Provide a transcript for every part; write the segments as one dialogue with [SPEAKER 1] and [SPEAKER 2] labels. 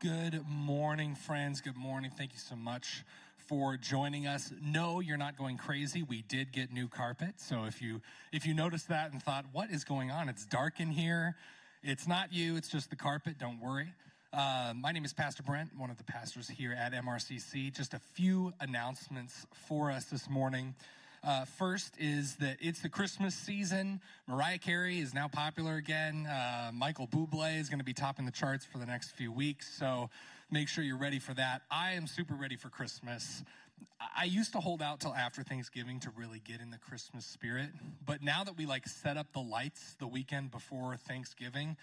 [SPEAKER 1] Good morning, friends. Good morning. Thank you so much for joining us. No, you're not going crazy. We did get new carpet. So if you if you noticed that and thought, "What is going on? It's dark in here." It's not you, it's just the carpet. Don't worry. Uh, my name is Pastor Brent, one of the pastors here at MRCC. Just a few announcements for us this morning. Uh, first is that it's the Christmas season. Mariah Carey is now popular again. Uh, Michael Bublé is going to be topping the charts for the next few weeks. So make sure you're ready for that. I am super ready for Christmas. I used to hold out till after Thanksgiving to really get in the Christmas spirit, but now that we like set up the lights the weekend before Thanksgiving,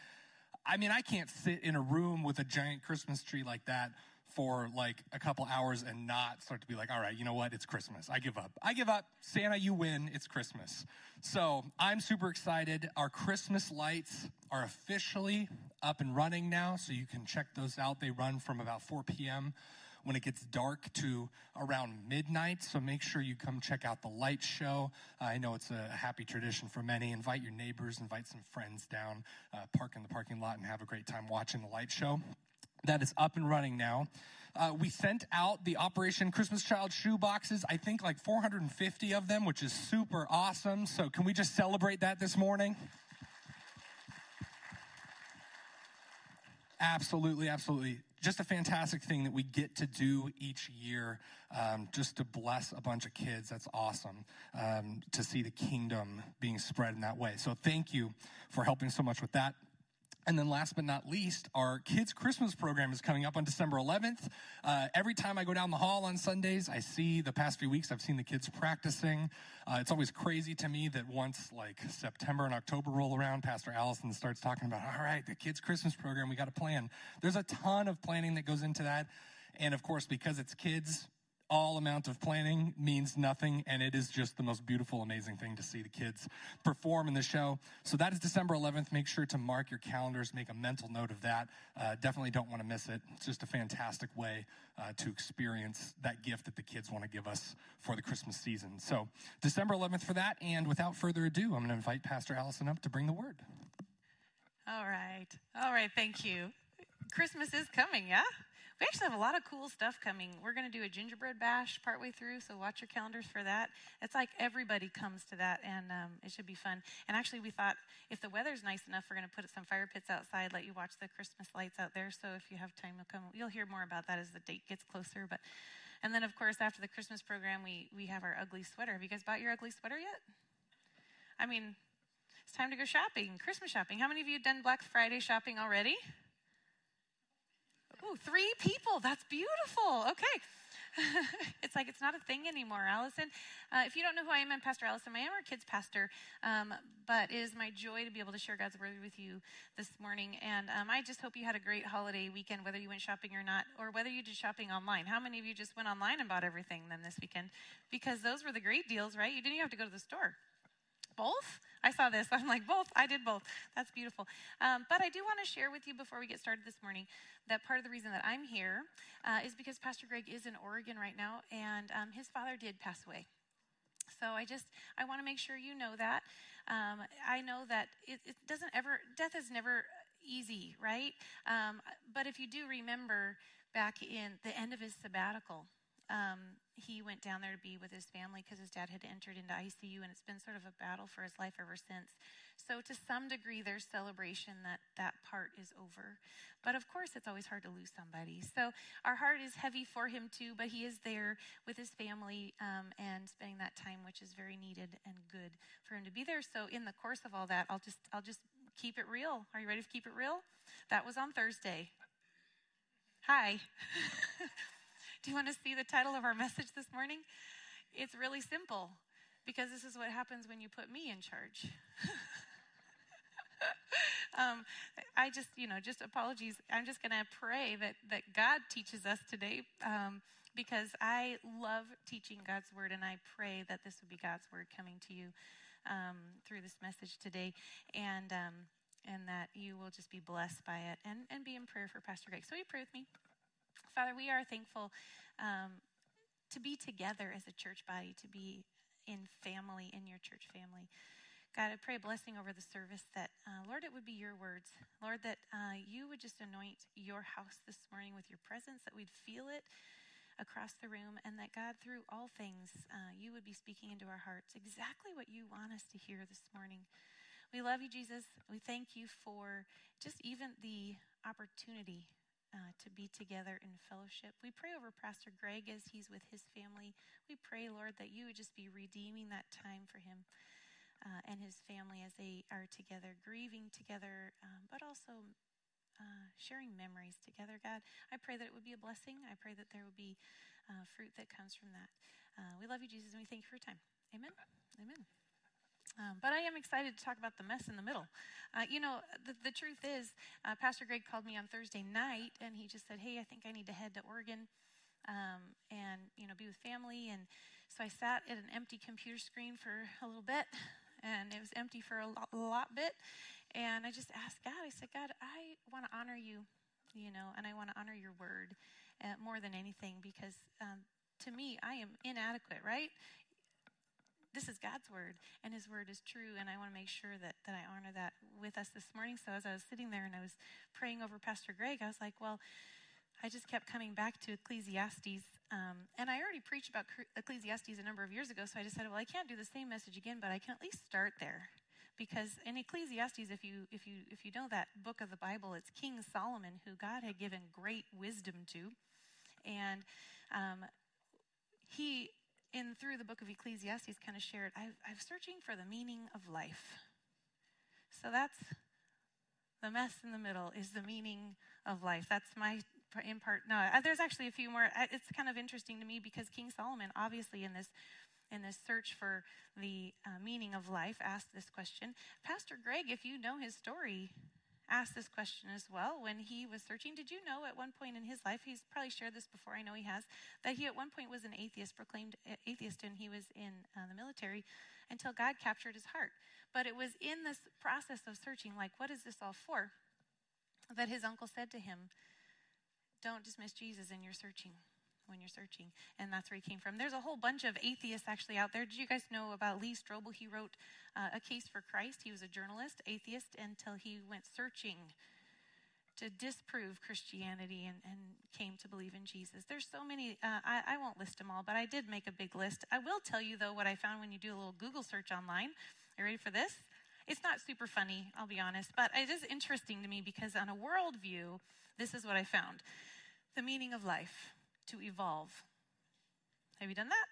[SPEAKER 1] I mean, I can't sit in a room with a giant Christmas tree like that for like a couple hours and not start to be like, all right, you know what? It's Christmas. I give up. I give up. Santa, you win. It's Christmas. So I'm super excited. Our Christmas lights are officially up and running now. So you can check those out. They run from about 4 p.m. when it gets dark to around midnight. So make sure you come check out the light show. I know it's a happy tradition for many. Invite your neighbors, invite some friends down, uh, park in the parking lot, and have a great time watching the light show that is up and running now. Uh, we sent out the Operation Christmas Child shoe boxes, I think like 450 of them, which is super awesome. So, can we just celebrate that this morning? Absolutely, absolutely. Just a fantastic thing that we get to do each year, um, just to bless a bunch of kids. That's awesome um, to see the kingdom being spread in that way. So, thank you for helping so much with that. And then last but not least, our kids' Christmas program is coming up on December 11th. Uh, every time I go down the hall on Sundays, I see the past few weeks, I've seen the kids practicing. Uh, it's always crazy to me that once like September and October roll around, Pastor Allison starts talking about, all right, the kids' Christmas program, we got to plan. There's a ton of planning that goes into that. And of course, because it's kids, all amount of planning means nothing, and it is just the most beautiful, amazing thing to see the kids perform in the show. So that is December 11th. Make sure to mark your calendars, make a mental note of that. Uh, definitely don't want to miss it. It's just a fantastic way uh, to experience that gift that the kids want to give us for the Christmas season. So December 11th for that. And without further ado, I'm going to invite Pastor Allison up to bring the word.
[SPEAKER 2] All right. All right. Thank you. Christmas is coming, yeah? We actually have a lot of cool stuff coming. We're going to do a gingerbread bash partway through, so watch your calendars for that. It's like everybody comes to that, and um, it should be fun. And actually, we thought if the weather's nice enough, we're going to put some fire pits outside, let you watch the Christmas lights out there. So if you have time, you'll come. You'll hear more about that as the date gets closer. But and then, of course, after the Christmas program, we we have our ugly sweater. Have you guys bought your ugly sweater yet? I mean, it's time to go shopping, Christmas shopping. How many of you have done Black Friday shopping already? Ooh, three people. That's beautiful. Okay. it's like it's not a thing anymore, Allison. Uh, if you don't know who I am, I'm Pastor Allison. I am our kids' pastor, um, but it is my joy to be able to share God's word with you this morning. And um, I just hope you had a great holiday weekend, whether you went shopping or not, or whether you did shopping online. How many of you just went online and bought everything then this weekend? Because those were the great deals, right? You didn't even have to go to the store. Both? I saw this. I'm like, both. I did both. That's beautiful. Um, but I do want to share with you before we get started this morning that part of the reason that I'm here uh, is because Pastor Greg is in Oregon right now, and um, his father did pass away. So I just I want to make sure you know that. Um, I know that it, it, doesn't ever death is never easy, right? Um, but if you do remember back in the end of his sabbatical, um, he went down there to be with his family because his dad had entered into ICU, and it's been sort of a battle for his life ever since. So, to some degree, there's celebration that that part is over. But of course, it's always hard to lose somebody. So, our heart is heavy for him too, but he is there with his family um, and spending that time, which is very needed and good for him to be there. So, in the course of all that, I'll just I'll just keep it real. Are you ready to keep it real? That was on Thursday. Hi. Do you want to see the title of our message this morning? It's really simple because this is what happens when you put me in charge. um, I just, you know, just apologies. I'm just going to pray that, that God teaches us today um, because I love teaching God's word, and I pray that this would be God's word coming to you um, through this message today, and um, and that you will just be blessed by it, and and be in prayer for Pastor Greg. So you pray with me. Father, we are thankful um, to be together as a church body, to be in family, in your church family. God, I pray a blessing over the service that, uh, Lord, it would be your words. Lord, that uh, you would just anoint your house this morning with your presence, that we'd feel it across the room, and that, God, through all things, uh, you would be speaking into our hearts exactly what you want us to hear this morning. We love you, Jesus. We thank you for just even the opportunity uh, to be together in fellowship. We pray over Pastor Greg as he's with his family. We pray, Lord, that you would just be redeeming that time for him uh, and his family as they are together, grieving together, um, but also uh, sharing memories together, God. I pray that it would be a blessing. I pray that there would be uh, fruit that comes from that. Uh, we love you, Jesus, and we thank you for your time. Amen. Amen. Um, but I am excited to talk about the mess in the middle. Uh, you know, the, the truth is, uh, Pastor Greg called me on Thursday night, and he just said, "Hey, I think I need to head to Oregon, um, and you know, be with family." And so I sat at an empty computer screen for a little bit, and it was empty for a lot, lot bit. And I just asked God, I said, God, I want to honor you, you know, and I want to honor your word uh, more than anything because um, to me, I am inadequate, right? This is God's word, and His word is true, and I want to make sure that, that I honor that with us this morning. So, as I was sitting there and I was praying over Pastor Greg, I was like, well, I just kept coming back to Ecclesiastes. Um, and I already preached about Ecclesiastes a number of years ago, so I decided, well, I can't do the same message again, but I can at least start there. Because in Ecclesiastes, if you, if, you, if you know that book of the Bible, it's King Solomon who God had given great wisdom to. And um, he, in through the book of Ecclesiastes, kind of shared, I'm searching for the meaning of life. So that's the mess in the middle is the meaning of life. That's my in part. No, there's actually a few more. It's kind of interesting to me because King Solomon, obviously, in this in this search for the uh, meaning of life, asked this question. Pastor Greg, if you know his story, asked this question as well when he was searching. Did you know at one point in his life, he's probably shared this before, I know he has, that he at one point was an atheist, proclaimed atheist, and he was in uh, the military until God captured his heart. But it was in this process of searching, like, what is this all for? That his uncle said to him, don't dismiss Jesus in your searching when you're searching. And that's where he came from. There's a whole bunch of atheists actually out there. Did you guys know about Lee Strobel? He wrote uh, A Case for Christ. He was a journalist, atheist, until he went searching to disprove Christianity and, and came to believe in Jesus. There's so many, uh, I, I won't list them all, but I did make a big list. I will tell you, though, what I found when you do a little Google search online. Are you ready for this? It's not super funny, I'll be honest, but it is interesting to me because on a worldview, this is what I found the meaning of life to evolve. Have you done that?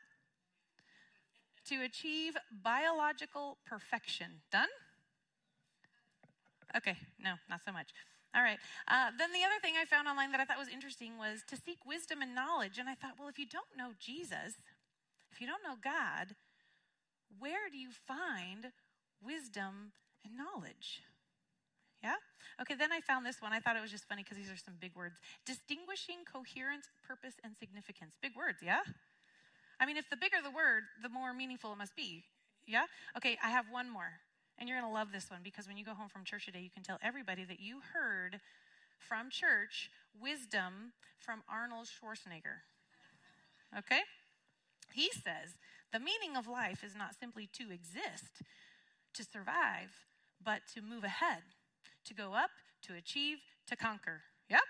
[SPEAKER 2] To achieve biological perfection. Done? Okay, no, not so much. All right. Uh, then the other thing I found online that I thought was interesting was to seek wisdom and knowledge. And I thought, well, if you don't know Jesus, if you don't know God, where do you find wisdom and knowledge? Yeah? Okay, then I found this one. I thought it was just funny because these are some big words. Distinguishing coherence, purpose, and significance. Big words, yeah? I mean, if the bigger the word, the more meaningful it must be. Yeah? Okay, I have one more. And you're going to love this one because when you go home from church today, you can tell everybody that you heard from church wisdom from Arnold Schwarzenegger. Okay? He says the meaning of life is not simply to exist, to survive, but to move ahead to go up, to achieve, to conquer. Yep.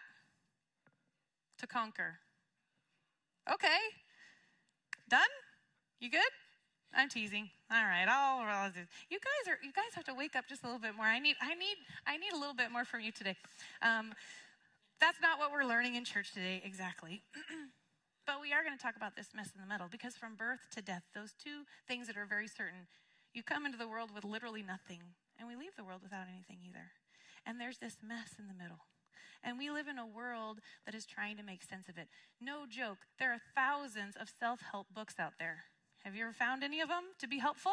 [SPEAKER 2] To conquer. Okay. Done? You good? I'm teasing. All right, realize it. You guys are. You guys have to wake up just a little bit more. I need. I need. I need a little bit more from you today. Um, that's not what we're learning in church today exactly. but we are going to talk about this mess in the middle because from birth to death, those two things that are very certain. You come into the world with literally nothing, and we leave the world without anything either and there's this mess in the middle. And we live in a world that is trying to make sense of it. No joke, there are thousands of self help books out there. Have you ever found any of them to be helpful?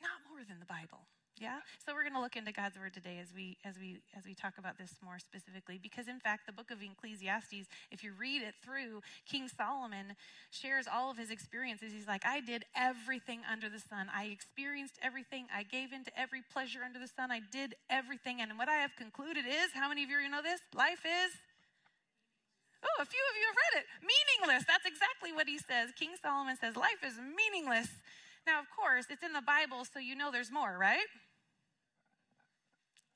[SPEAKER 2] Not more than the Bible. Yeah? So we're going to look into God's word today as we as we as we talk about this more specifically because in fact the book of Ecclesiastes if you read it through King Solomon shares all of his experiences. He's like I did everything under the sun. I experienced everything. I gave into every pleasure under the sun. I did everything and what I have concluded is how many of you know this? Life is Oh, a few of you have read it. Meaningless. That's exactly what he says. King Solomon says life is meaningless Now, of course, it's in the Bible, so you know there's more, right?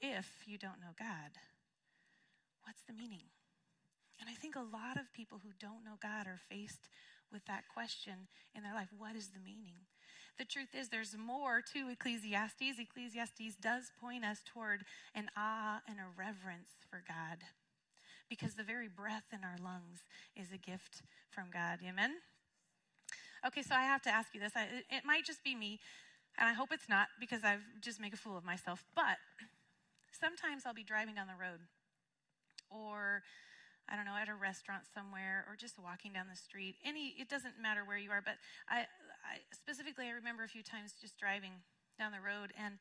[SPEAKER 2] If you don't know God, what's the meaning? And I think a lot of people who don't know God are faced with that question in their life what is the meaning? The truth is, there's more to Ecclesiastes. Ecclesiastes does point us toward an awe and a reverence for God because the very breath in our lungs is a gift from God. Amen? Okay, so I have to ask you this. I, it might just be me, and I hope it's not because I just make a fool of myself, but sometimes I'll be driving down the road or I don't know, at a restaurant somewhere or just walking down the street. Any, it doesn't matter where you are, but I, I specifically, I remember a few times just driving down the road and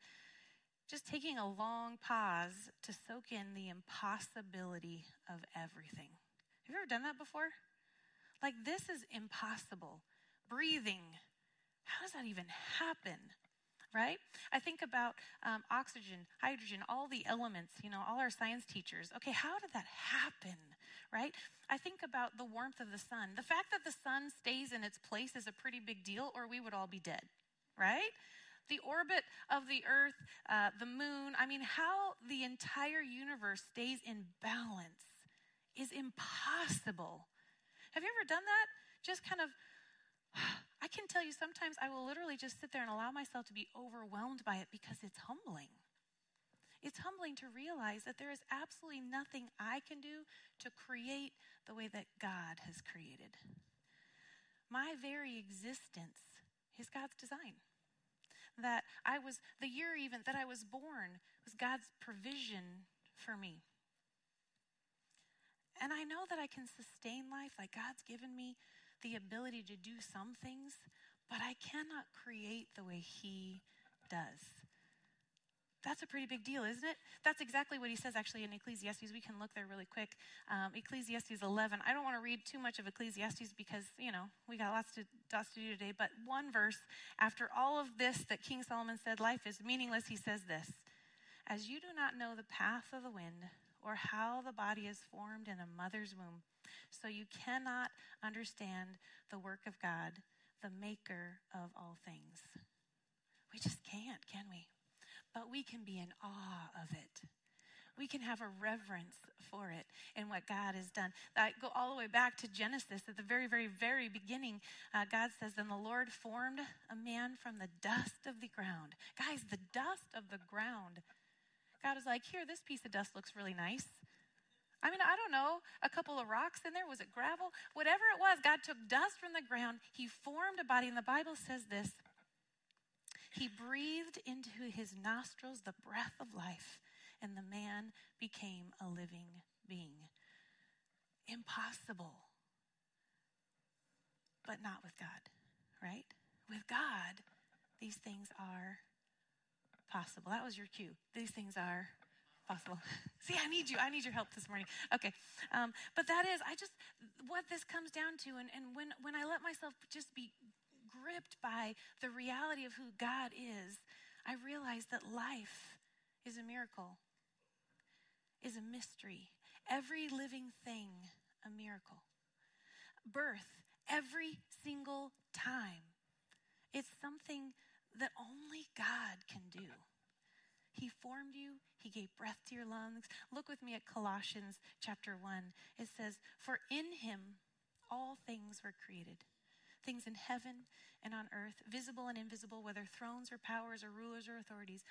[SPEAKER 2] just taking a long pause to soak in the impossibility of everything. Have you ever done that before? Like, this is impossible. Breathing, how does that even happen? Right? I think about um, oxygen, hydrogen, all the elements, you know, all our science teachers. Okay, how did that happen, right? I think about the warmth of the sun. The fact that the sun stays in its place is a pretty big deal, or we would all be dead, right? The orbit of the earth, uh, the moon, I mean, how the entire universe stays in balance is impossible. Have you ever done that? Just kind of I can tell you sometimes I will literally just sit there and allow myself to be overwhelmed by it because it's humbling. It's humbling to realize that there is absolutely nothing I can do to create the way that God has created. My very existence is God's design. That I was, the year even that I was born was God's provision for me. And I know that I can sustain life like God's given me the ability to do some things, but I cannot create the way He does. That's a pretty big deal, isn't it? That's exactly what he says actually in Ecclesiastes. We can look there really quick. Um, Ecclesiastes 11. I don't want to read too much of Ecclesiastes because, you know, we got lots to, lots to do today. But one verse, after all of this that King Solomon said life is meaningless, he says this As you do not know the path of the wind or how the body is formed in a mother's womb, so you cannot understand the work of God, the maker of all things. We just can't, can we? But we can be in awe of it. We can have a reverence for it and what God has done. I go all the way back to Genesis at the very, very, very beginning. Uh, God says, Then the Lord formed a man from the dust of the ground. Guys, the dust of the ground. God is like, Here, this piece of dust looks really nice. I mean, I don't know, a couple of rocks in there? Was it gravel? Whatever it was, God took dust from the ground. He formed a body. And the Bible says this He breathed into his nostrils the breath of life, and the man became a living being. Impossible. But not with God, right? With God, these things are possible. That was your cue. These things are possible. See, I need you. I need your help this morning. Okay. Um, but that is, I just, what this comes down to, and, and when, when I let myself just be gripped by the reality of who God is, I realize that life is a miracle, is a mystery. Every living thing, a miracle. Birth, every single time. It's something that only God can do. He formed you, He gave breath to your lungs. Look with me at Colossians chapter 1. It says, For in Him all things were created things in heaven and on earth, visible and invisible, whether thrones or powers or rulers or authorities.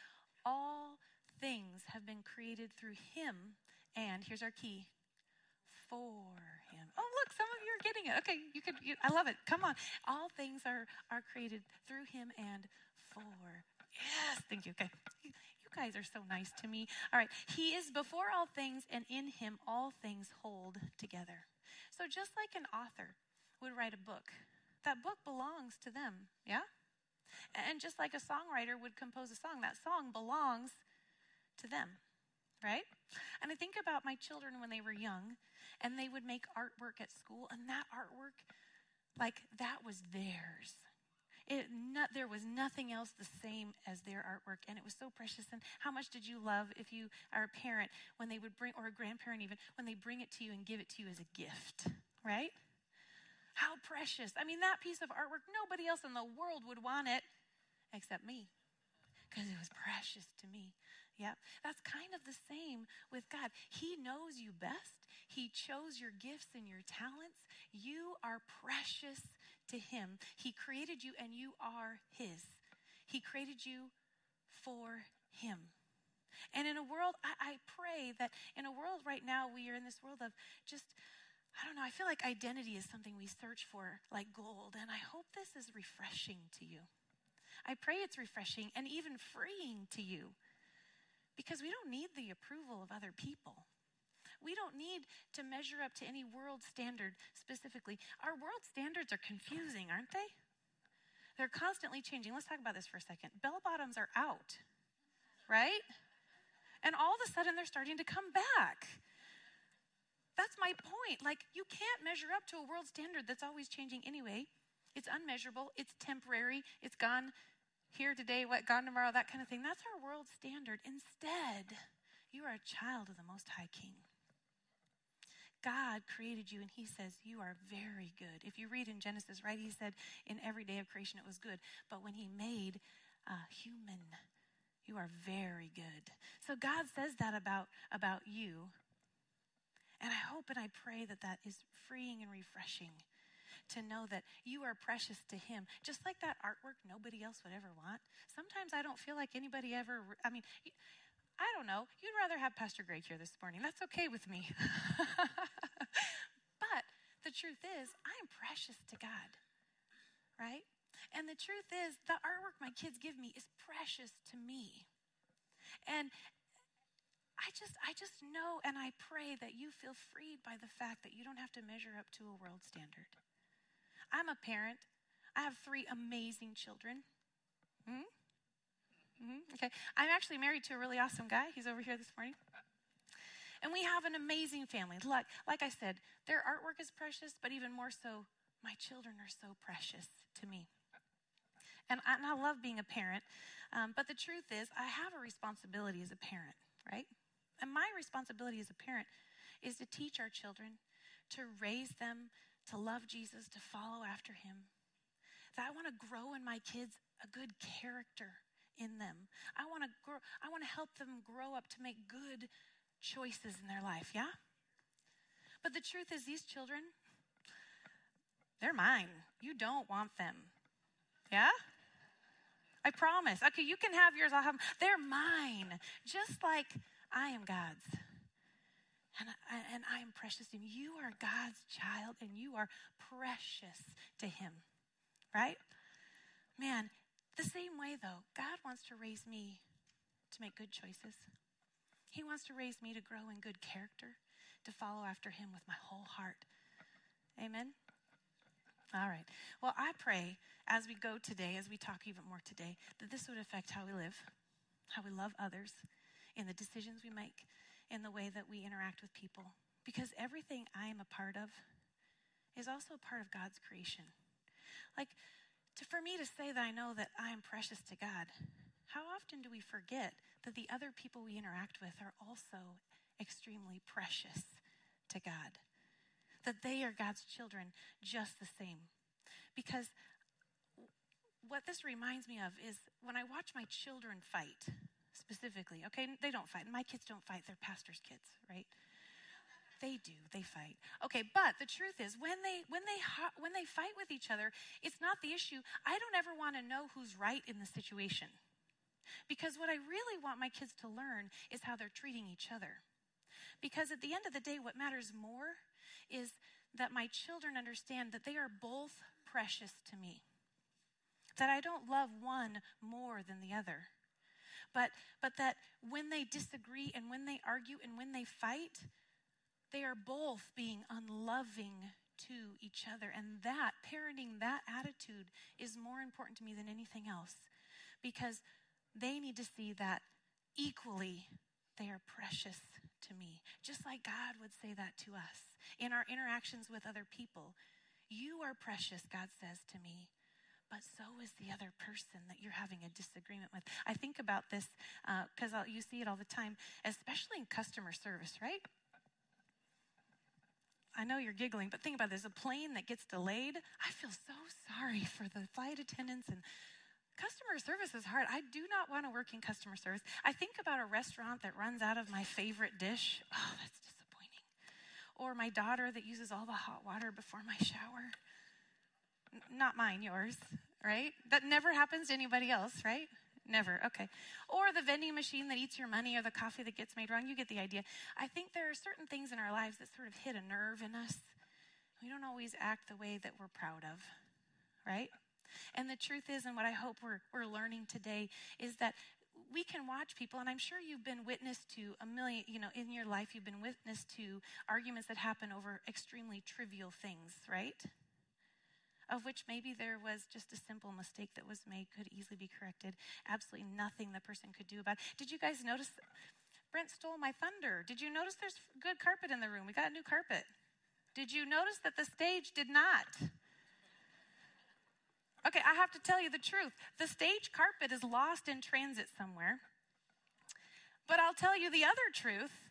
[SPEAKER 2] All things have been created through Him, and here's our key for Him. Oh, look, some of you are getting it. Okay, you could. You, I love it. Come on. All things are are created through Him and for. Yes, thank you. Okay, guys are so nice to me. All right. He is before all things, and in him all things hold together. So just like an author would write a book, that book belongs to them. Yeah? And just like a songwriter would compose a song, that song belongs to them. Right? And I think about my children when they were young and they would make artwork at school, and that artwork, like, that was theirs. It, not, there was nothing else the same as their artwork, and it was so precious. And how much did you love if you are a parent when they would bring, or a grandparent even, when they bring it to you and give it to you as a gift, right? How precious. I mean, that piece of artwork, nobody else in the world would want it. except me because it was precious to me. Yep. That's kind of the same with God. He knows you best. He chose your gifts and your talents. You are precious to Him. He created you and you are His. He created you for Him. And in a world, I, I pray that in a world right now, we are in this world of just I don't know, I feel like identity is something we search for like gold, and I hope this is refreshing to you. I pray it's refreshing and even freeing to you because we don't need the approval of other people. We don't need to measure up to any world standard specifically. Our world standards are confusing, aren't they? They're constantly changing. Let's talk about this for a second. Bell bottoms are out, right? And all of a sudden they're starting to come back. That's my point. Like, you can't measure up to a world standard that's always changing anyway. It's unmeasurable, it's temporary, it's gone here today, what gone tomorrow, that kind of thing. That's our world standard. Instead, you are a child of the Most High King. God created you and he says you are very good. If you read in Genesis, right, he said in every day of creation it was good. But when he made human, you are very good. So God says that about, about you. And I hope and I pray that that is freeing and refreshing to know that you are precious to Him. Just like that artwork nobody else would ever want. Sometimes I don't feel like anybody ever, I mean, I don't know. You'd rather have Pastor Greg here this morning. That's okay with me. but the truth is, I'm precious to God, right? And the truth is, the artwork my kids give me is precious to me. And I just I just know and I pray that you feel freed by the fact that you don't have to measure up to a world standard. I'm a parent. I have three amazing children. hmm hmm Okay. I'm actually married to a really awesome guy. He's over here this morning. And we have an amazing family. Like, like I said, their artwork is precious, but even more so, my children are so precious to me. And I, and I love being a parent. Um, but the truth is, I have a responsibility as a parent, right? And my responsibility as a parent is to teach our children, to raise them, to love Jesus, to follow after him. That I want to grow in my kids a good character in them. I want to grow I want to help them grow up to make good choices in their life, yeah? But the truth is these children they're mine. You don't want them. Yeah? I promise. Okay, you can have yours. I'll have them. They're mine. Just like I am God's. And I, and I am precious to him. You are God's child and you are precious to him. Right? Man, the same way though, God wants to raise me to make good choices. He wants to raise me to grow in good character, to follow after him with my whole heart. Amen. All right. Well, I pray as we go today, as we talk even more today, that this would affect how we live, how we love others, in the decisions we make, in the way that we interact with people. Because everything I am a part of is also a part of God's creation. Like, to, for me to say that I know that I am precious to God, how often do we forget that the other people we interact with are also extremely precious to God? That they are God's children just the same. Because what this reminds me of is when I watch my children fight, specifically. Okay, they don't fight. My kids don't fight. They're pastors' kids, right? They do. They fight. Okay, but the truth is, when they when they when they fight with each other, it's not the issue. I don't ever want to know who's right in the situation, because what I really want my kids to learn is how they're treating each other. Because at the end of the day, what matters more is that my children understand that they are both precious to me. That I don't love one more than the other but, but that when they disagree and when they argue and when they fight, they are both being unloving to each other. And that, parenting that attitude, is more important to me than anything else because they need to see that equally they are precious to me, just like God would say that to us in our interactions with other people. You are precious, God says to me but so is the other person that you're having a disagreement with. I think about this because uh, you see it all the time, especially in customer service, right? I know you're giggling, but think about this a plane that gets delayed. I feel so sorry for the flight attendants and customer service is hard. I do not want to work in customer service. I think about a restaurant that runs out of my favorite dish. Oh, that's disappointing. Or my daughter that uses all the hot water before my shower. N- not mine, yours, right? That never happens to anybody else, right? Never, okay. Or the vending machine that eats your money or the coffee that gets made wrong. You get the idea. I think there are certain things in our lives that sort of hit a nerve in us. We don't always act the way that we're proud of, right? And the truth is, and what I hope we're, we're learning today, is that we can watch people, and I'm sure you've been witness to a million, you know, in your life, you've been witness to arguments that happen over extremely trivial things, right? Of which maybe there was just a simple mistake that was made, could easily be corrected. Absolutely nothing the person could do about it. Did you guys notice? Brent stole my thunder. Did you notice there's good carpet in the room? We got a new carpet. Did you notice that the stage did not? Okay, I have to tell you the truth. The stage carpet is lost in transit somewhere. But I'll tell you the other truth.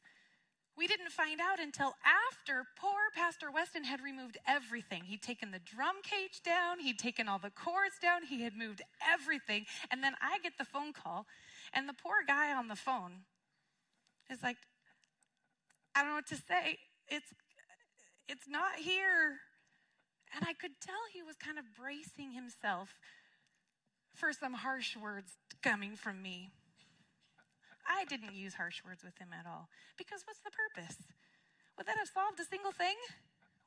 [SPEAKER 2] We didn't find out until after poor Pastor Weston had removed everything. He'd taken the drum cage down, he'd taken all the cords down, he had moved everything. And then I get the phone call, and the poor guy on the phone is like, I don't know what to say. It's it's not here. And I could tell he was kind of bracing himself for some harsh words coming from me. I didn't use harsh words with him at all. Because what's the purpose? Would that have solved a single thing?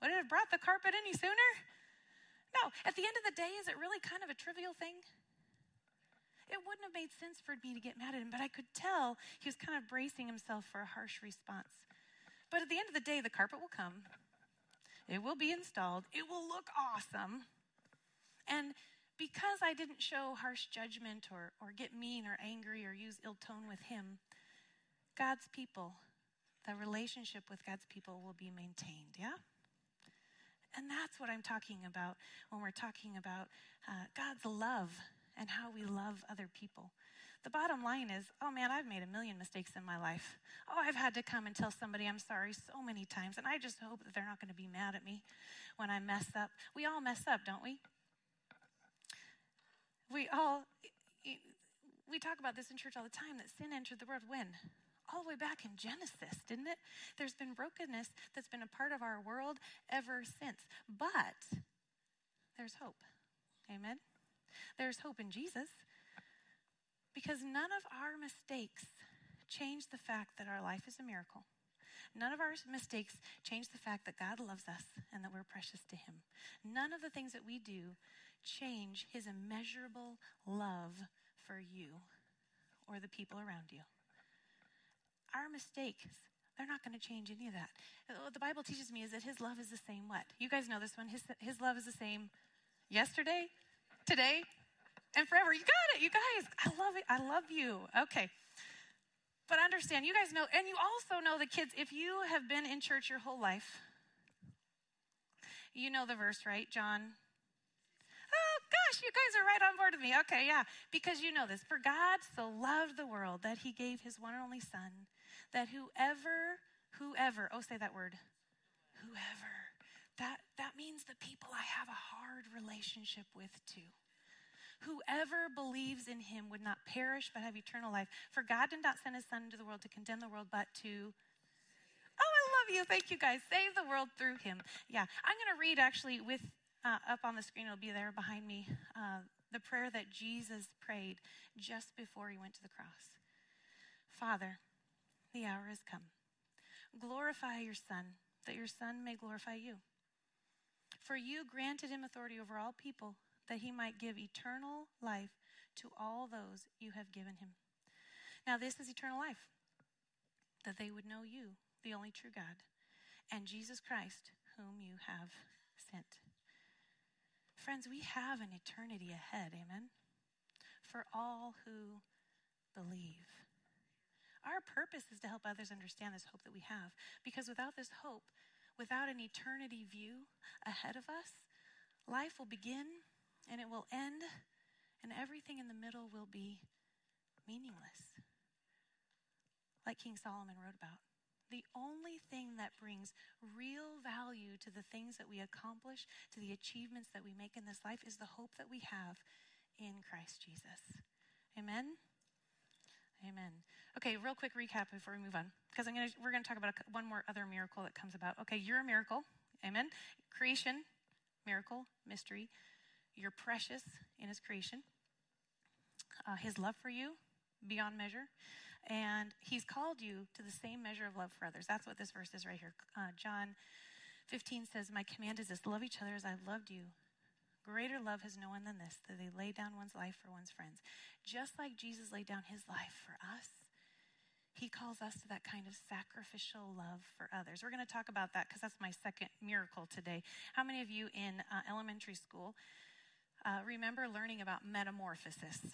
[SPEAKER 2] Would it have brought the carpet any sooner? No. At the end of the day, is it really kind of a trivial thing? It wouldn't have made sense for me to get mad at him, but I could tell he was kind of bracing himself for a harsh response. But at the end of the day, the carpet will come. It will be installed. It will look awesome. And because I didn't show harsh judgment or, or get mean or angry or use ill tone with him, God's people, the relationship with God's people will be maintained, yeah? And that's what I'm talking about when we're talking about uh, God's love and how we love other people. The bottom line is, oh man, I've made a million mistakes in my life. Oh, I've had to come and tell somebody I'm sorry so many times, and I just hope that they're not going to be mad at me when I mess up. We all mess up, don't we? We all, we talk about this in church all the time that sin entered the world when? All the way back in Genesis, didn't it? There's been brokenness that's been a part of our world ever since. But there's hope. Amen? There's hope in Jesus. Because none of our mistakes change the fact that our life is a miracle. None of our mistakes change the fact that God loves us and that we're precious to Him. None of the things that we do change His immeasurable love for you or the people around you. Our mistakes, they're not going to change any of that. What the Bible teaches me is that His love is the same what? You guys know this one. His, his love is the same yesterday, today, and forever. You got it, you guys. I love it. I love you. Okay. But understand, you guys know, and you also know the kids, if you have been in church your whole life, you know the verse, right? John. Gosh, you guys are right on board with me. Okay, yeah. Because you know this. For God so loved the world that he gave his one and only Son, that whoever, whoever, oh, say that word, whoever, that, that means the people I have a hard relationship with too. Whoever believes in him would not perish but have eternal life. For God did not send his Son into the world to condemn the world, but to. Oh, I love you. Thank you, guys. Save the world through him. Yeah, I'm going to read actually with uh, up on the screen, it'll be there behind me, uh, the prayer that Jesus prayed just before he went to the cross. Father, the hour has come. Glorify your Son, that your Son may glorify you. For you granted him authority over all people that he might give eternal life to all those you have given him. Now, this is eternal life, that they would know you, the only true God, and Jesus Christ, whom you have sent. Friends, we have an eternity ahead, amen, for all who believe. Our purpose is to help others understand this hope that we have, because without this hope, without an eternity view ahead of us, life will begin and it will end, and everything in the middle will be meaningless. Like King Solomon wrote about. The only thing that brings real value to the things that we accomplish, to the achievements that we make in this life, is the hope that we have in Christ Jesus. Amen. Amen. Okay, real quick recap before we move on, because gonna we're gonna talk about a, one more other miracle that comes about. Okay, you're a miracle. Amen. Creation, miracle, mystery. You're precious in His creation. Uh, his love for you, beyond measure, and He's called you to the same measure of love for others. That's what this verse is right here. Uh, John 15 says, "My command is this: love each other as I've loved you." Greater love has no one than this, that they lay down one's life for one's friends. Just like Jesus laid down his life for us, he calls us to that kind of sacrificial love for others. We're going to talk about that because that's my second miracle today. How many of you in uh, elementary school uh, remember learning about metamorphosis?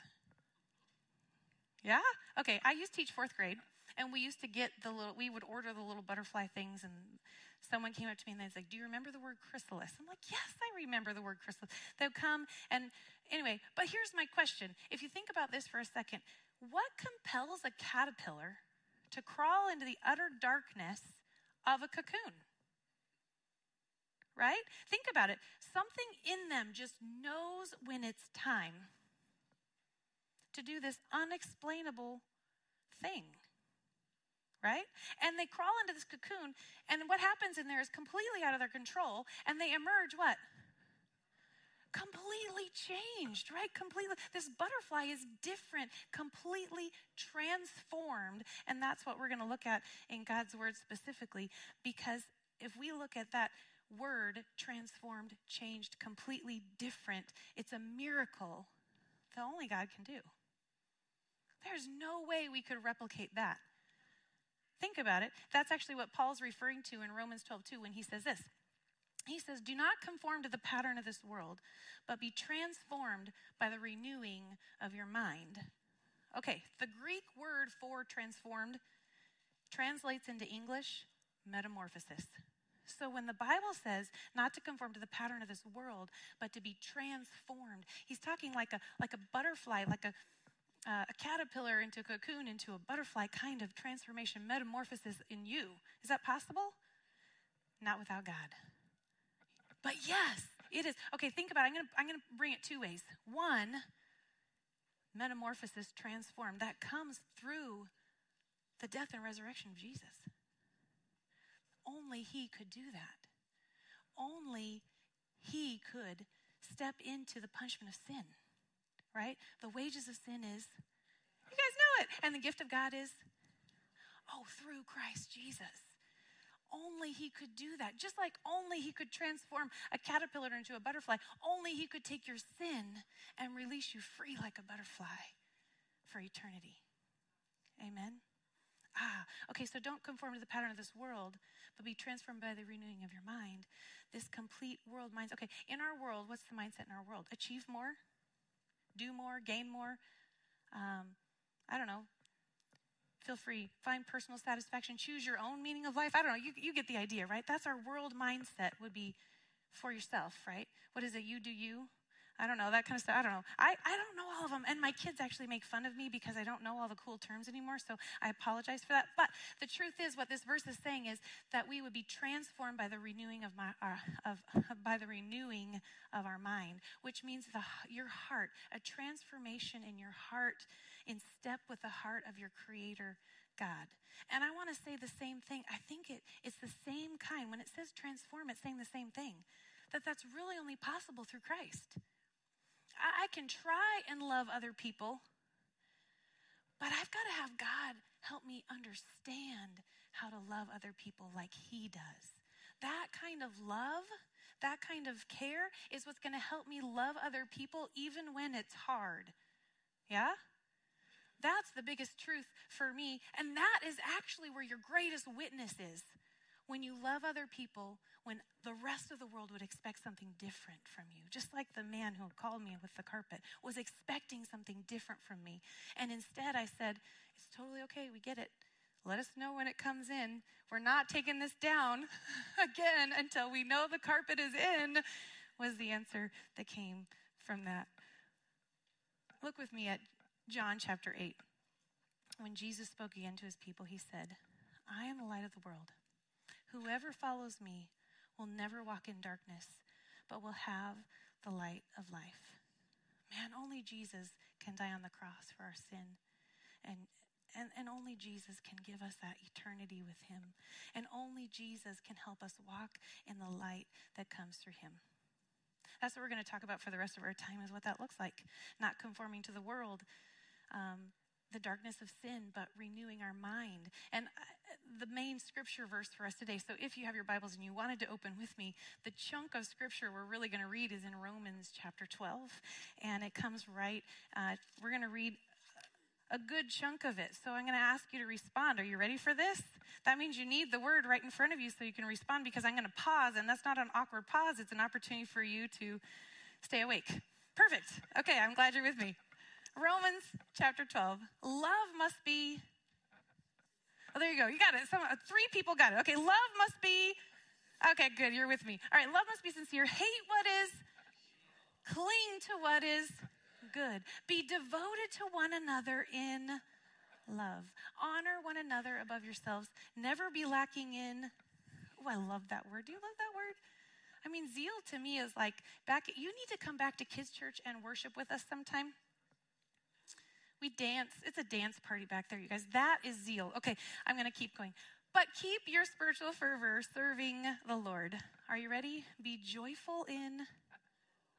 [SPEAKER 2] Yeah? Okay, I used to teach fourth grade, and we used to get the little, we would order the little butterfly things, and someone came up to me and they was like, Do you remember the word chrysalis? I'm like, Yes, I remember the word chrysalis. They'll come and anyway, but here's my question. If you think about this for a second, what compels a caterpillar to crawl into the utter darkness of a cocoon? Right? Think about it. Something in them just knows when it's time to do this unexplainable thing right? And they crawl into this cocoon, and what happens in there is completely out of their control, and they emerge what? Completely changed, right? Completely. This butterfly is different, completely transformed. And that's what we're going to look at in God's word specifically, because if we look at that word, transformed, changed, completely different, it's a miracle that only God can do. There's no way we could replicate that. Think about it. That's actually what Paul's referring to in Romans 12, 2, when he says this. He says, Do not conform to the pattern of this world, but be transformed by the renewing of your mind. Okay, the Greek word for transformed translates into English metamorphosis. So when the Bible says not to conform to the pattern of this world, but to be transformed, he's talking like a like a butterfly, like a uh, a caterpillar into a cocoon into a butterfly kind of transformation, metamorphosis in you. Is that possible? Not without God. But yes, it is. Okay, think about it. I'm going to I'm going to bring it two ways. One, metamorphosis, transformed, that comes through the death and resurrection of Jesus. Only He could do that. Only He could step into the punishment of sin right? The wages of sin is, you guys know it. And the gift of God is, oh, through Christ Jesus. Only he could do that. Just like only he could transform a caterpillar into a butterfly, only he could take your sin and release you free like a butterfly for eternity. Amen. Ah, okay, so don't conform to the pattern of this world, but be transformed by the renewing of your mind. This complete world mindset. Okay, in our world, what's the mindset in our world? Achieve more, do more, gain more. Um, I don't know. Feel free. Find personal satisfaction. Choose your own meaning of life. I don't know. You, you get the idea, right? That's our world mindset, would be for yourself, right? What is it? You do you. I don't know, that kind of stuff. I don't know. I, I don't know all of them. And my kids actually make fun of me because I don't know all the cool terms anymore. So I apologize for that. But the truth is, what this verse is saying is that we would be transformed by the renewing of my, our, of, by the renewing of our mind, which means the, your heart, a transformation in your heart in step with the heart of your creator God. And I want to say the same thing. I think it, it's the same kind. When it says transform, it's saying the same thing. That that's really only possible through Christ. I, can try and love other people, but I've got to have God help me understand how to love other people like He does. That kind of love, that kind of care is what's going to help me love other people even when it's hard. Yeah? That's the biggest truth for me. And that is actually where your greatest witness is when you love other people when the rest of the world would expect something different from you. Just like the man who called me with the carpet was expecting something different from me. And instead, I said, It's totally okay. We get it. Let us know when it comes in. We're not taking this down again until we know the carpet is in, was the answer that came from that. Look with me at John chapter 8. When Jesus spoke again to his people, he said, I am the light of the world. Whoever follows me will never walk in darkness, but will have the light of life. man, only Jesus can die on the cross for our sin. And, and, and only Jesus can give us that eternity with Him. And only Jesus can help us walk in the light that comes through Him. That's what we're going to talk about for the rest of our time, is what that looks like. Not conforming to the world, um, the darkness of sin, but renewing our mind. And uh, the main scripture verse for us today, so if you have your Bibles and you wanted to open with me, the chunk of scripture we're really going to read is in Romans chapter 12. And it comes right, uh, we're going to read a good chunk of it. So I'm going to ask you to respond. Are you ready for this? That means you need the word right in front of you so you can respond because I'm going to pause, and that's not an awkward pause. It's an opportunity for you to stay awake. Perfect. Okay, I'm glad you're with me. Romans chapter 12. Love must be. Oh, there you go. You got it. Some, uh, three people got it. Okay, love must be. Okay, good. You're with me. All right, love must be sincere. Hate what is. Cling to what is good. Be devoted to one another in love. Honor one another above yourselves. Never be lacking in. Oh, I love that word. Do you love that word? I mean, zeal to me is like back. You need to come back to kids' church and worship with us sometime. We dance. It's a dance party back there, you guys. That is zeal. Okay, I'm going to keep going. But keep your spiritual fervor serving the Lord. Are you ready? Be joyful in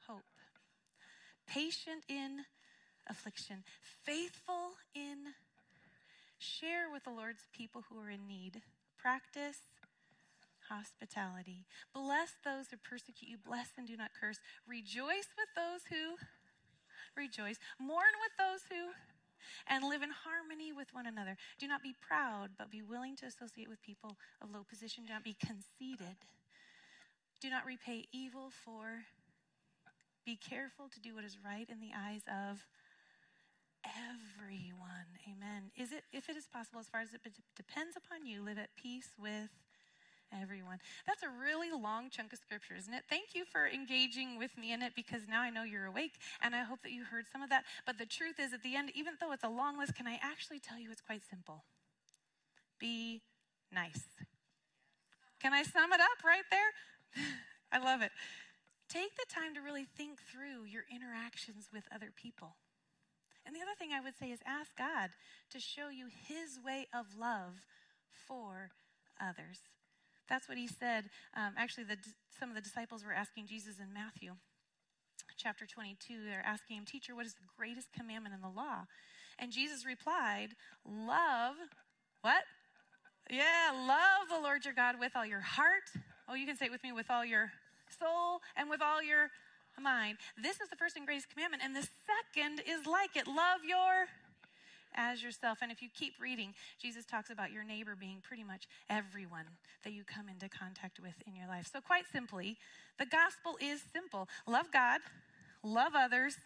[SPEAKER 2] hope, patient in affliction, faithful in share with the Lord's people who are in need, practice hospitality. Bless those who persecute you, bless and do not curse. Rejoice with those who rejoice, mourn with those who and live in harmony with one another. Do not be proud, but be willing to associate with people of low position. Do not be conceited. Do not repay evil for be careful to do what is right in the eyes of everyone. Amen. Is it, if it is possible, as far as it depends upon you, live at peace with everyone. That's a really long chunk of scripture, isn't it? Thank you for engaging with me in it because now I know you're awake and I hope that you heard some of that. But the truth is, at the end, even though it's a long list, can I actually tell you it's quite simple? Be nice. Can I sum it up right there? I love it. Take the time to really think through your interactions with other people. And the other thing I would say is ask God to show you His way of love for others. That's what He said. Um, actually, the, some of the disciples were asking Jesus in Matthew chapter 22. They're asking him, Teacher, what is the greatest commandment in the law? And Jesus replied, Love, what? Yeah, love the Lord your God with all your heart. Oh, you can say it with me with all your soul, and with all your mind. This is the first and greatest commandment. And the second is like it love your as yourself. And if you keep reading, Jesus talks about your neighbor being pretty much everyone that you come into contact with in your life. So, quite simply, the gospel is simple love God, love others.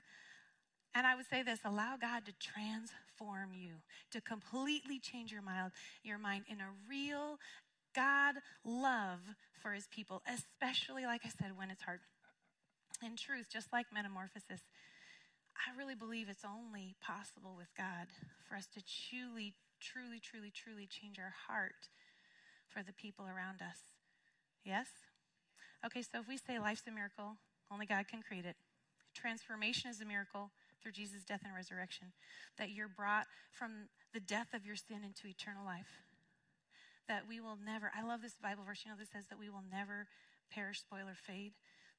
[SPEAKER 2] And I would say this allow God to transform you, to completely change your mind, your mind in a real God love for his people, especially, like I said, when it's hard. In truth, just like metamorphosis, I really believe it's only possible with God for us to truly, truly, truly, truly change our heart for the people around us. Yes? Okay, so if we say life's a miracle, only God can create it. Transformation is a miracle through Jesus' death and resurrection. That you're brought from the death of your sin into eternal life that we will never, I love this Bible verse, you know, this says that we will never perish, spoil, or fade.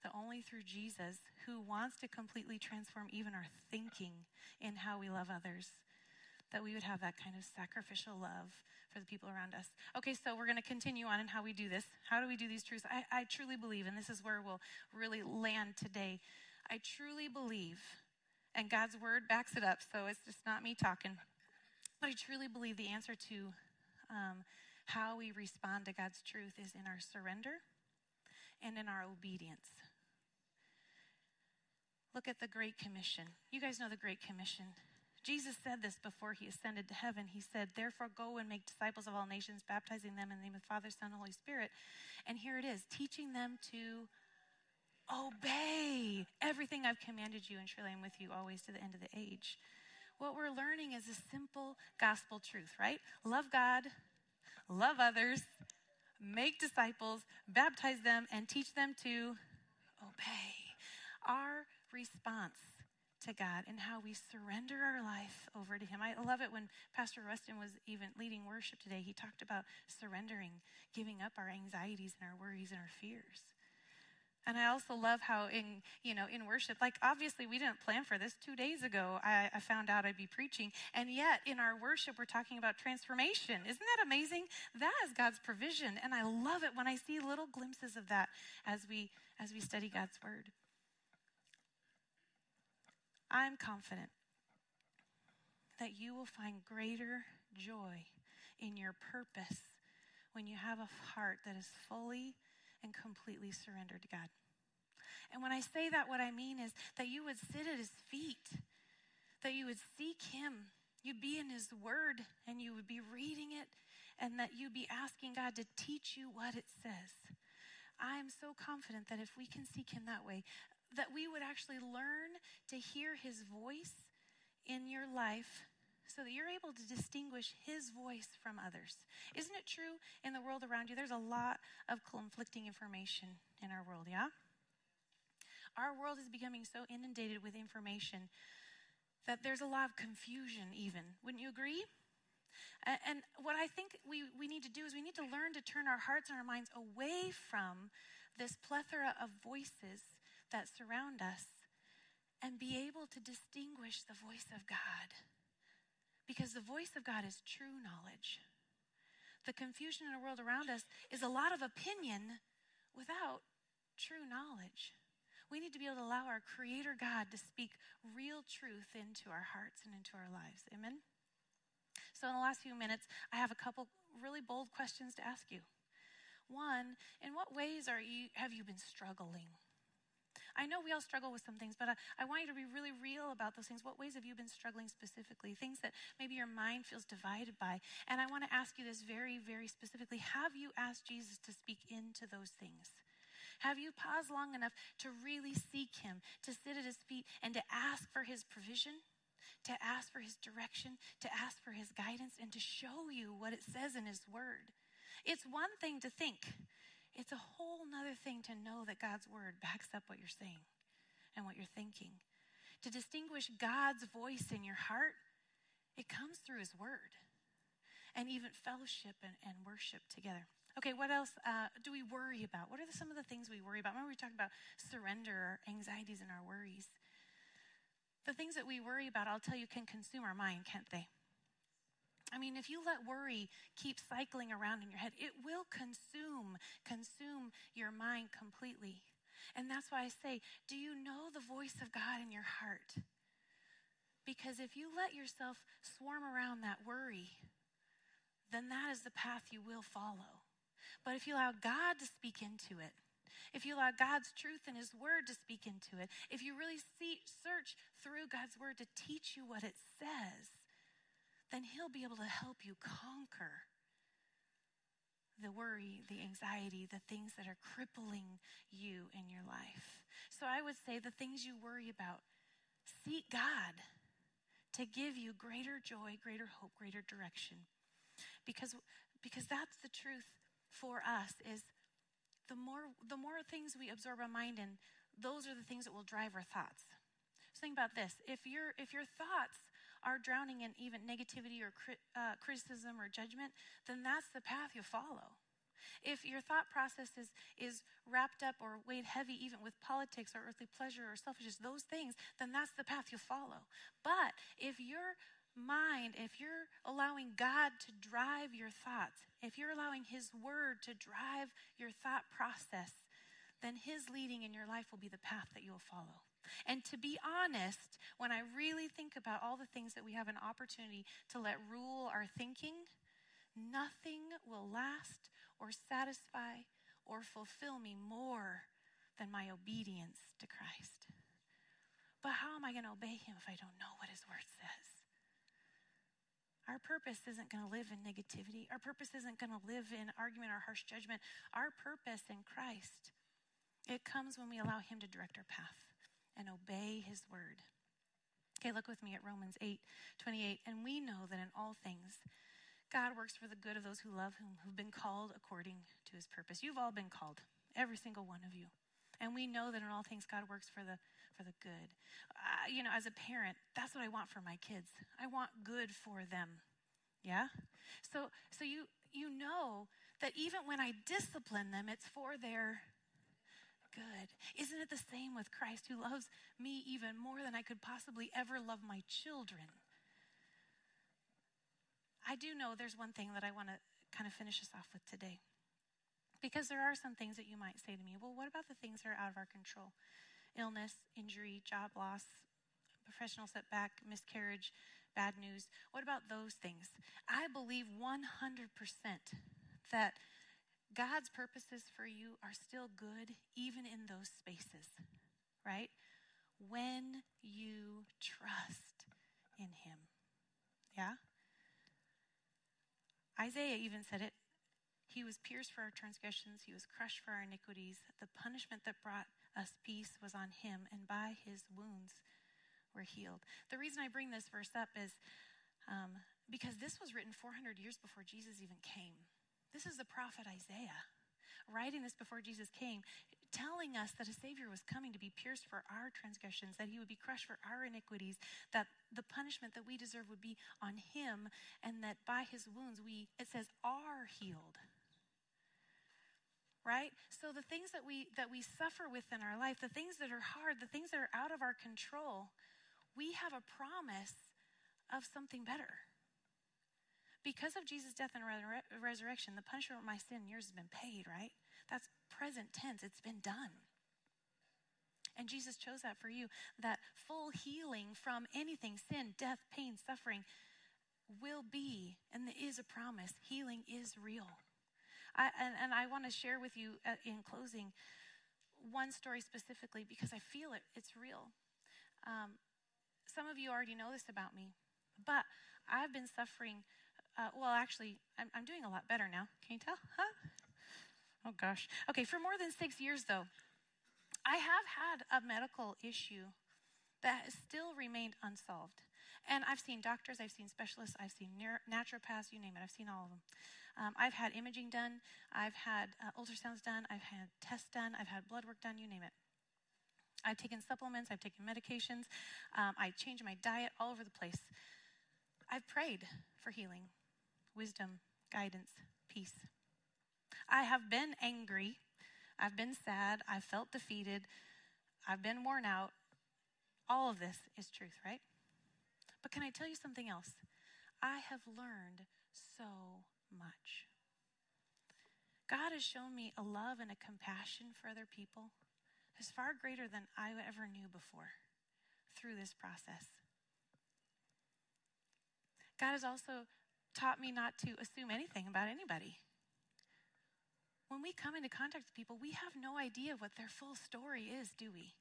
[SPEAKER 2] That only through Jesus, who wants to completely transform even our thinking in how we love others, that we would have that kind of sacrificial love for the people around us. Okay, so we're going to continue on in how we do this. How do we do these truths? I, I truly believe, and this is where we'll really land today. I truly believe, and God's word backs it up, so it's just not me talking. But I truly believe the answer to um, how we respond to God's truth is in our surrender and in our obedience. Look at the Great Commission. You guys know the Great Commission. Jesus said this before he ascended to heaven. He said, Therefore, go and make disciples of all nations, baptizing them in the name of the Father, Son, and Holy Spirit. And here it is teaching them to obey everything I've commanded you, and surely I'm with you always to the end of the age. What we're learning is a simple gospel truth, right? Love God, love others, make disciples, baptize them, and teach them to obey. Our response to God and how we surrender our life over to Him. I love it when Pastor Rustin was even leading worship today. He talked about surrendering, giving up our anxieties and our worries and our fears. And I also love how in you know in worship, like obviously we didn't plan for this. Two days ago, I, I, found out I'd be preaching, and yet in our worship, we're talking about transformation. Isn't that amazing? That is God's provision, and I love it when I see little glimpses of that as we as we study God's word. I'm confident that you will find greater joy in your purpose when you have a heart that is fully and completely surrendered to God. And when I say that, what I mean is that you would sit at his feet, that you would seek him, you'd be in his word, and you would be reading it, and that you'd be asking God to teach you what it says. I am so confident that if we can seek him that way, that we would actually learn to hear his voice in your life so that you're able to distinguish his voice from others. Isn't it true in the world around you? There's a lot of conflicting information in our world, yeah? Our world is becoming so inundated with information that there's a lot of confusion, even. Wouldn't you agree? And what I think we, we need to do is we need to learn to turn our hearts and our minds away from this plethora of voices that surround us and be able to distinguish the voice of God. Because the voice of God is true knowledge. The confusion in the world around us is a lot of opinion without true knowledge. We need to be able to allow our Creator God to speak real truth into our hearts and into our lives. Amen? So, in the last few minutes, I have a couple really bold questions to ask you. One, in what ways are you, have you been struggling? I know we all struggle with some things, but I, I, want you to be really real about those things. What ways have you been struggling specifically? Things that maybe your mind feels divided by. And I want to ask you this very, very specifically. Have you asked Jesus to speak into those things? Have you paused long enough to really seek Him, to sit at His feet, and to ask for His provision? To ask for His direction, to ask for His guidance, and to show you what it says in His Word. It's one thing to think, it's a whole nother thing to know that God's word backs up what you're saying and what you're thinking. To distinguish God's voice in your heart, it comes through his word and even fellowship and, and worship together. Okay, what else uh, do we worry about? What are the, some of the things we worry about? Remember, we talked about surrender, our anxieties, and our worries. The things that we worry about, I'll tell you, can consume our mind, can't they? I mean, if you let worry keep cycling around in your head, it will consume, consume your mind completely. And that's why I say, do you know the voice of God in your heart? Because if you let yourself swarm around that worry, then that is the path you will follow. But if you allow God to speak into it, if you allow God's truth and His Word to speak into it, if you really see, search through God's Word to teach you what it says, then He'll be able to help you conquer the worry, the anxiety, the things that are crippling you in your life. So I would say the things you worry about, seek God to give you greater joy, greater hope, greater direction. Because, because that's the truth for us is the more the more things we absorb our mind in, those are the things that will drive our thoughts. So think about this. If your if your thoughts are drowning in even negativity or cri- uh, criticism or judgment, then that's the path you follow. If your thought process is, is wrapped up or weighed heavy even with politics or earthly pleasure or selfishness, those things, then that's the path you follow. But if your mind, if you're allowing God to drive your thoughts, if you're allowing His Word to drive your thought process, then His leading in your life will be the path that you'll follow. And to be honest, when I really think about all the things that we have an opportunity to let rule our thinking, nothing will last or satisfy or fulfill me more than my obedience to Christ. But how am I going to obey him if I don't know what his word says? Our purpose isn't going to live in negativity. Our purpose isn't going to live in argument or harsh judgment. Our purpose in Christ, it comes when we allow him to direct our path and obey his word. Okay, look with me at Romans 8 28. And we know that in all things, God works for the good of those who love him, who've been called according to his purpose. You've all been called, every single one of you. And we know that in all things, God works for the, for the good. uh, you know, as a parent, that's what I want for my kids. I want good for them. Yeah? So so you you know that even when I discipline them, it's for their good. Isn't it the same with Christ who loves me even more than I could possibly ever love my children? I do know there's one thing that I want to kind of finish us off with today. Because there are some things that you might say to me, well, what about the things that are out of our control? Illness, injury, job loss, professional setback, miscarriage, bad news. What about those things? I believe 100% that God's purposes for you are still good, even in those spaces, right? When you trust in Him. Yeah? Isaiah even said it. He was pierced for our transgressions, He was crushed for our iniquities. The punishment that brought us peace was on Him, and by His wounds we're healed. The reason I bring this verse up is um, because this was written 400 years before Jesus even came. This is the prophet Isaiah writing this before Jesus came, telling us that a Savior was coming to be pierced for our transgressions, that he would be crushed for our iniquities, that the punishment that we deserve would be on him, and that by his wounds we, it says, are healed. Right? So the things that we that we suffer with in our life, the things that are hard, the things that are out of our control, we have a promise of something better. Because of Jesus' death and resurrection, the punishment of my sin yours has been paid, right? That's present tense. It's been done. And Jesus chose that for you. That full healing from anything sin, death, pain, suffering will be, and there is a promise. Healing is real. I, and, and I want to share with you uh, in closing one story specifically because I feel it, it's real. Um, some of you already know this about me, but I've been suffering uh, well, actually, I'm, I'm doing a lot better now. Can you tell? Huh? Oh, gosh. Okay, for more than six years, though, I have had a medical issue that has still remained unsolved. And I've seen doctors, I've seen specialists, I've seen naturopaths, you name it, I've seen all of them. Um, I've had imaging done, I've had uh, ultrasounds done, I've had tests done, I've had blood work done, you name it. I've taken supplements, I've taken medications, um, I changed my diet all over the place. I've prayed for healing wisdom, guidance, peace. I have been angry. I've been sad. I've felt defeated. I've been worn out. All of this is truth, right? But can I tell you something else? I have learned so much. God has shown me a love and a compassion for other people that's far greater than I ever knew before through this process. God has also taught me not to assume anything about anybody. When we come into contact with people, we have no idea what their full story is, do we?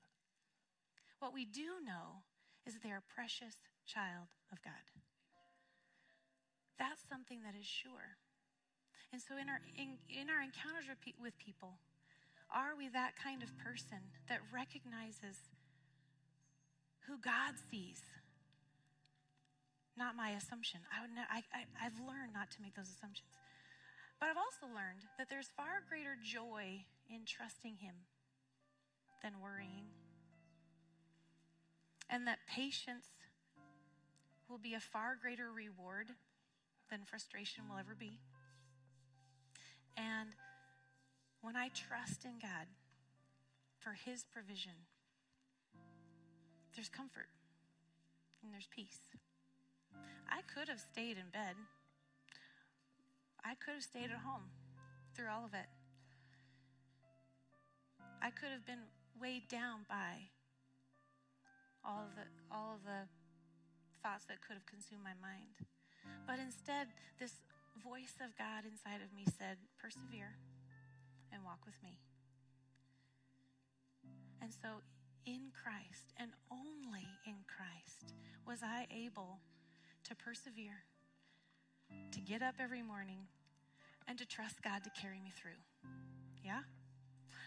[SPEAKER 2] What we do know is that they're a precious child of God. That's something that is sure. And so, in our in, in our encounters with people, are we that kind of person that recognizes who God sees not my assumption. I would I, I, I've learned not to make those assumptions. But I've also learned that there's far greater joy in trusting Him than worrying. And that patience will be a far greater reward than frustration will ever be. And when I trust in God for His provision, there's comfort and there's peace. I could have stayed in bed. I could have stayed at home through all of it. I could have been weighed down by all of the all of the thoughts that could have consumed my mind. But instead, this voice of God inside of me said, "Persevere and walk with me." And so in Christ and only in Christ was I able to persevere, to get up every morning, and to trust God to carry me through. Yeah?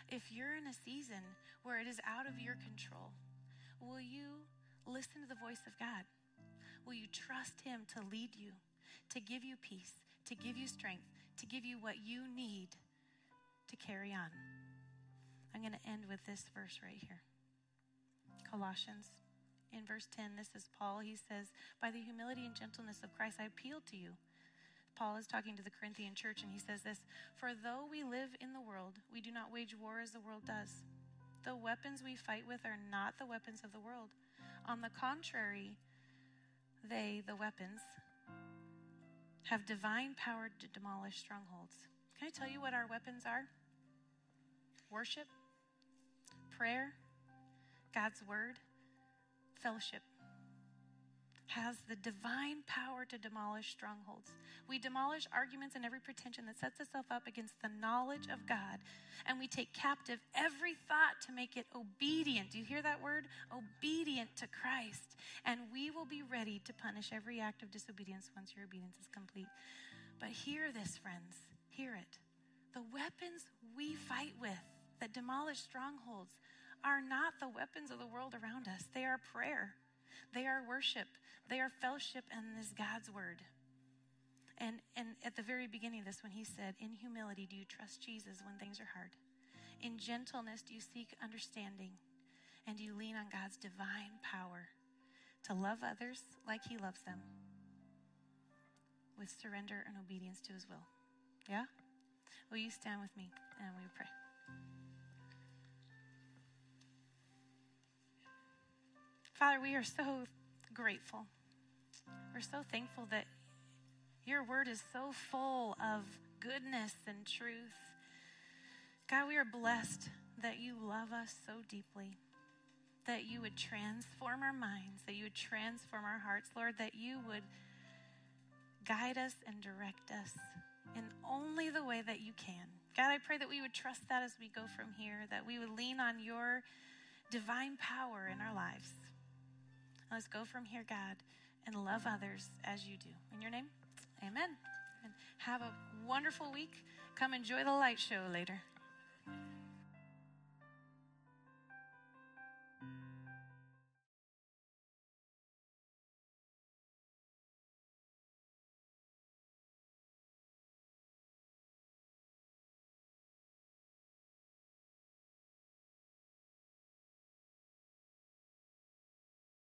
[SPEAKER 2] If you're in a season where it is out of your control, will you listen to the voice of God? Will you trust Him to lead you, to give you peace, to give you strength, to give you what you need to carry on? I'm going to end with this verse right here Colossians In verse 10, this is Paul. He says, By the humility and gentleness of Christ, I appeal to you. Paul is talking to the Corinthian church, and he says this For though we live in the world, we do not wage war as the world does. The weapons we fight with are not the weapons of the world. On the contrary, they, the weapons, have divine power to demolish strongholds. Can I tell you what our weapons are? Worship, prayer, God's word, fellowship has the divine power to demolish strongholds. We demolish arguments and every pretension that sets itself up against the knowledge of God, and we take captive every thought to make it obedient. Do you hear that word? Obedient to Christ. And we will be ready to punish every act of disobedience once your obedience is complete. But hear this, friends. Hear it. The weapons we fight with that demolish strongholds are not the weapons of the world around us, they are prayer. They are worship. They are fellowship and this God's word. And, and at the very beginning of this, when he said, In humility, do you trust Jesus when things are hard? In gentleness, do you seek understanding? And do you lean on God's divine power to love others like he loves them with surrender and obedience to his will? Yeah? Will you stand with me and we pray? Father, we are so grateful. We're so thankful that your word is so full of goodness and truth. God, we are blessed that you love us so deeply, that you would transform our minds, that you would transform our hearts, Lord, that you would guide us and direct us in only the way that you can. God, I pray that we would trust that as we go from here, that we would lean on your divine power in our lives. Let's go from here, God, and love others as you do. In your name, amen. And have a wonderful week. Come enjoy the light show later.